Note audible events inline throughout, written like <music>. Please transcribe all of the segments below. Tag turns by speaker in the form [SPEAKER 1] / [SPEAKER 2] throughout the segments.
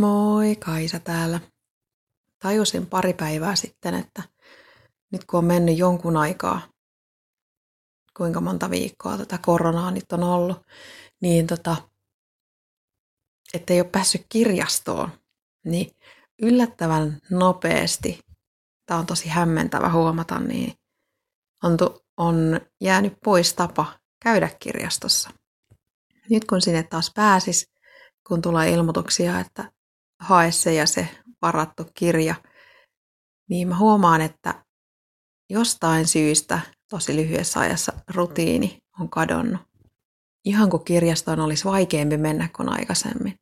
[SPEAKER 1] Moi, Kaisa täällä. Tajusin pari päivää sitten, että nyt kun on mennyt jonkun aikaa, kuinka monta viikkoa tätä koronaa nyt on ollut, niin tota, ettei ole päässyt kirjastoon, niin yllättävän nopeasti, tämä on tosi hämmentävä huomata, niin on, on jäänyt pois tapa käydä kirjastossa. Nyt kun sinne taas pääsis, kun tulee ilmoituksia, että hae se ja se varattu kirja, niin mä huomaan, että jostain syystä tosi lyhyessä ajassa rutiini on kadonnut. Ihan kuin kirjastoon olisi vaikeampi mennä kuin aikaisemmin.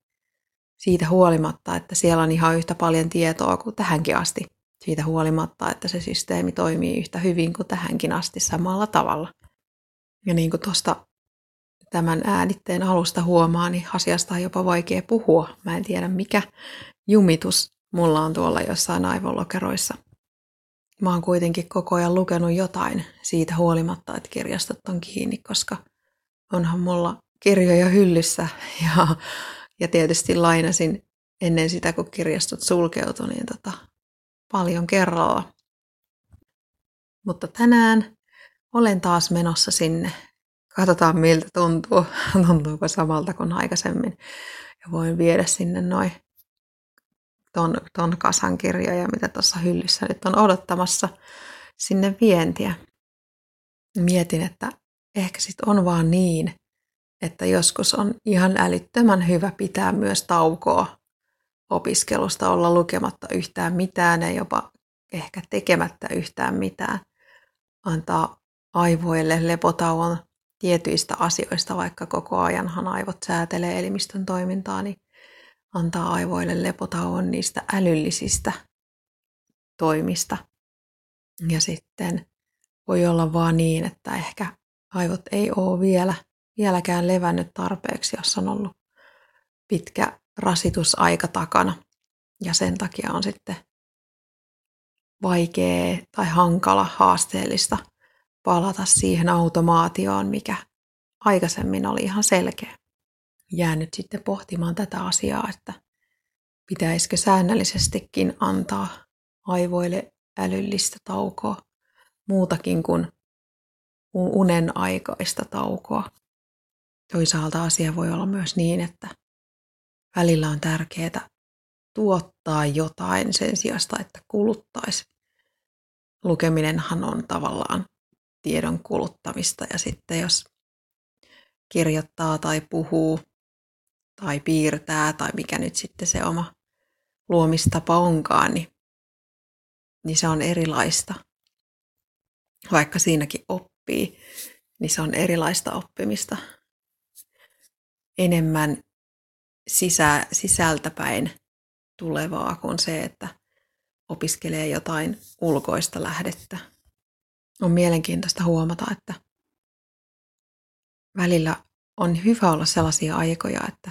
[SPEAKER 1] Siitä huolimatta, että siellä on ihan yhtä paljon tietoa kuin tähänkin asti. Siitä huolimatta, että se systeemi toimii yhtä hyvin kuin tähänkin asti samalla tavalla. Ja niin kuin tuosta tämän äänitteen alusta huomaa, niin asiasta on jopa vaikea puhua. Mä en tiedä mikä jumitus mulla on tuolla jossain aivolokeroissa. Mä oon kuitenkin koko ajan lukenut jotain siitä huolimatta, että kirjastot on kiinni, koska onhan mulla kirjoja hyllyssä <laughs> ja, ja tietysti lainasin ennen sitä, kun kirjastot sulkeutui, niin tota, paljon kerralla. Mutta tänään olen taas menossa sinne Katsotaan miltä tuntuu. <laughs> Tuntuuko samalta kuin aikaisemmin. Ja voin viedä sinne noin ton, ton kasan kirjoja, mitä tuossa hyllyssä nyt on odottamassa sinne vientiä. Mietin, että ehkä sitten on vaan niin, että joskus on ihan älyttömän hyvä pitää myös taukoa opiskelusta, olla lukematta yhtään mitään ja jopa ehkä tekemättä yhtään mitään. Antaa aivoille lepotauon tietyistä asioista, vaikka koko ajanhan aivot säätelee elimistön toimintaa, niin antaa aivoille lepotauon niistä älyllisistä toimista. Ja sitten voi olla vaan niin, että ehkä aivot ei ole vielä, vieläkään levännyt tarpeeksi, jos on ollut pitkä rasitusaika takana. Ja sen takia on sitten vaikea tai hankala, haasteellista palata siihen automaatioon, mikä aikaisemmin oli ihan selkeä. Jäänyt sitten pohtimaan tätä asiaa, että pitäisikö säännöllisestikin antaa aivoille älyllistä taukoa, muutakin kuin unen aikaista taukoa. Toisaalta asia voi olla myös niin, että välillä on tärkeää tuottaa jotain sen sijasta, että kuluttaisi. Lukeminenhan on tavallaan tiedon kuluttamista ja sitten jos kirjoittaa tai puhuu tai piirtää tai mikä nyt sitten se oma luomistapa onkaan, niin, niin se on erilaista. Vaikka siinäkin oppii, niin se on erilaista oppimista. Enemmän sisä, sisältäpäin tulevaa kuin se, että opiskelee jotain ulkoista lähdettä on mielenkiintoista huomata, että välillä on hyvä olla sellaisia aikoja, että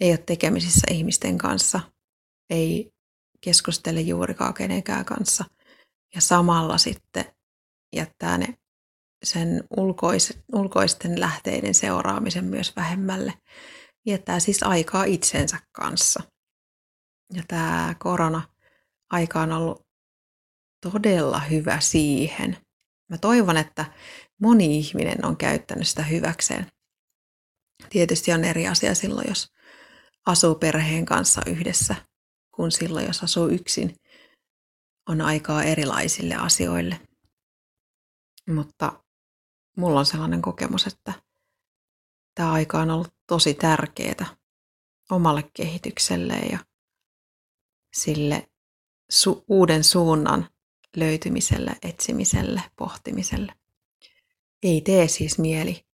[SPEAKER 1] ei ole tekemisissä ihmisten kanssa, ei keskustele juurikaan kenenkään kanssa ja samalla sitten jättää ne sen ulkois, ulkoisten lähteiden seuraamisen myös vähemmälle. Viettää siis aikaa itsensä kanssa. Ja tämä korona-aika on ollut todella hyvä siihen – Mä toivon, että moni ihminen on käyttänyt sitä hyväkseen. Tietysti on eri asia silloin, jos asuu perheen kanssa yhdessä, kuin silloin, jos asuu yksin. On aikaa erilaisille asioille. Mutta mulla on sellainen kokemus, että tämä aika on ollut tosi tärkeää omalle kehitykselle ja sille su- uuden suunnan löytymiselle, etsimiselle, pohtimiselle. Ei tee siis mieli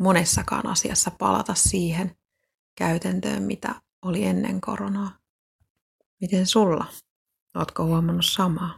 [SPEAKER 1] monessakaan asiassa palata siihen käytäntöön, mitä oli ennen koronaa. Miten sulla? Ootko huomannut samaa?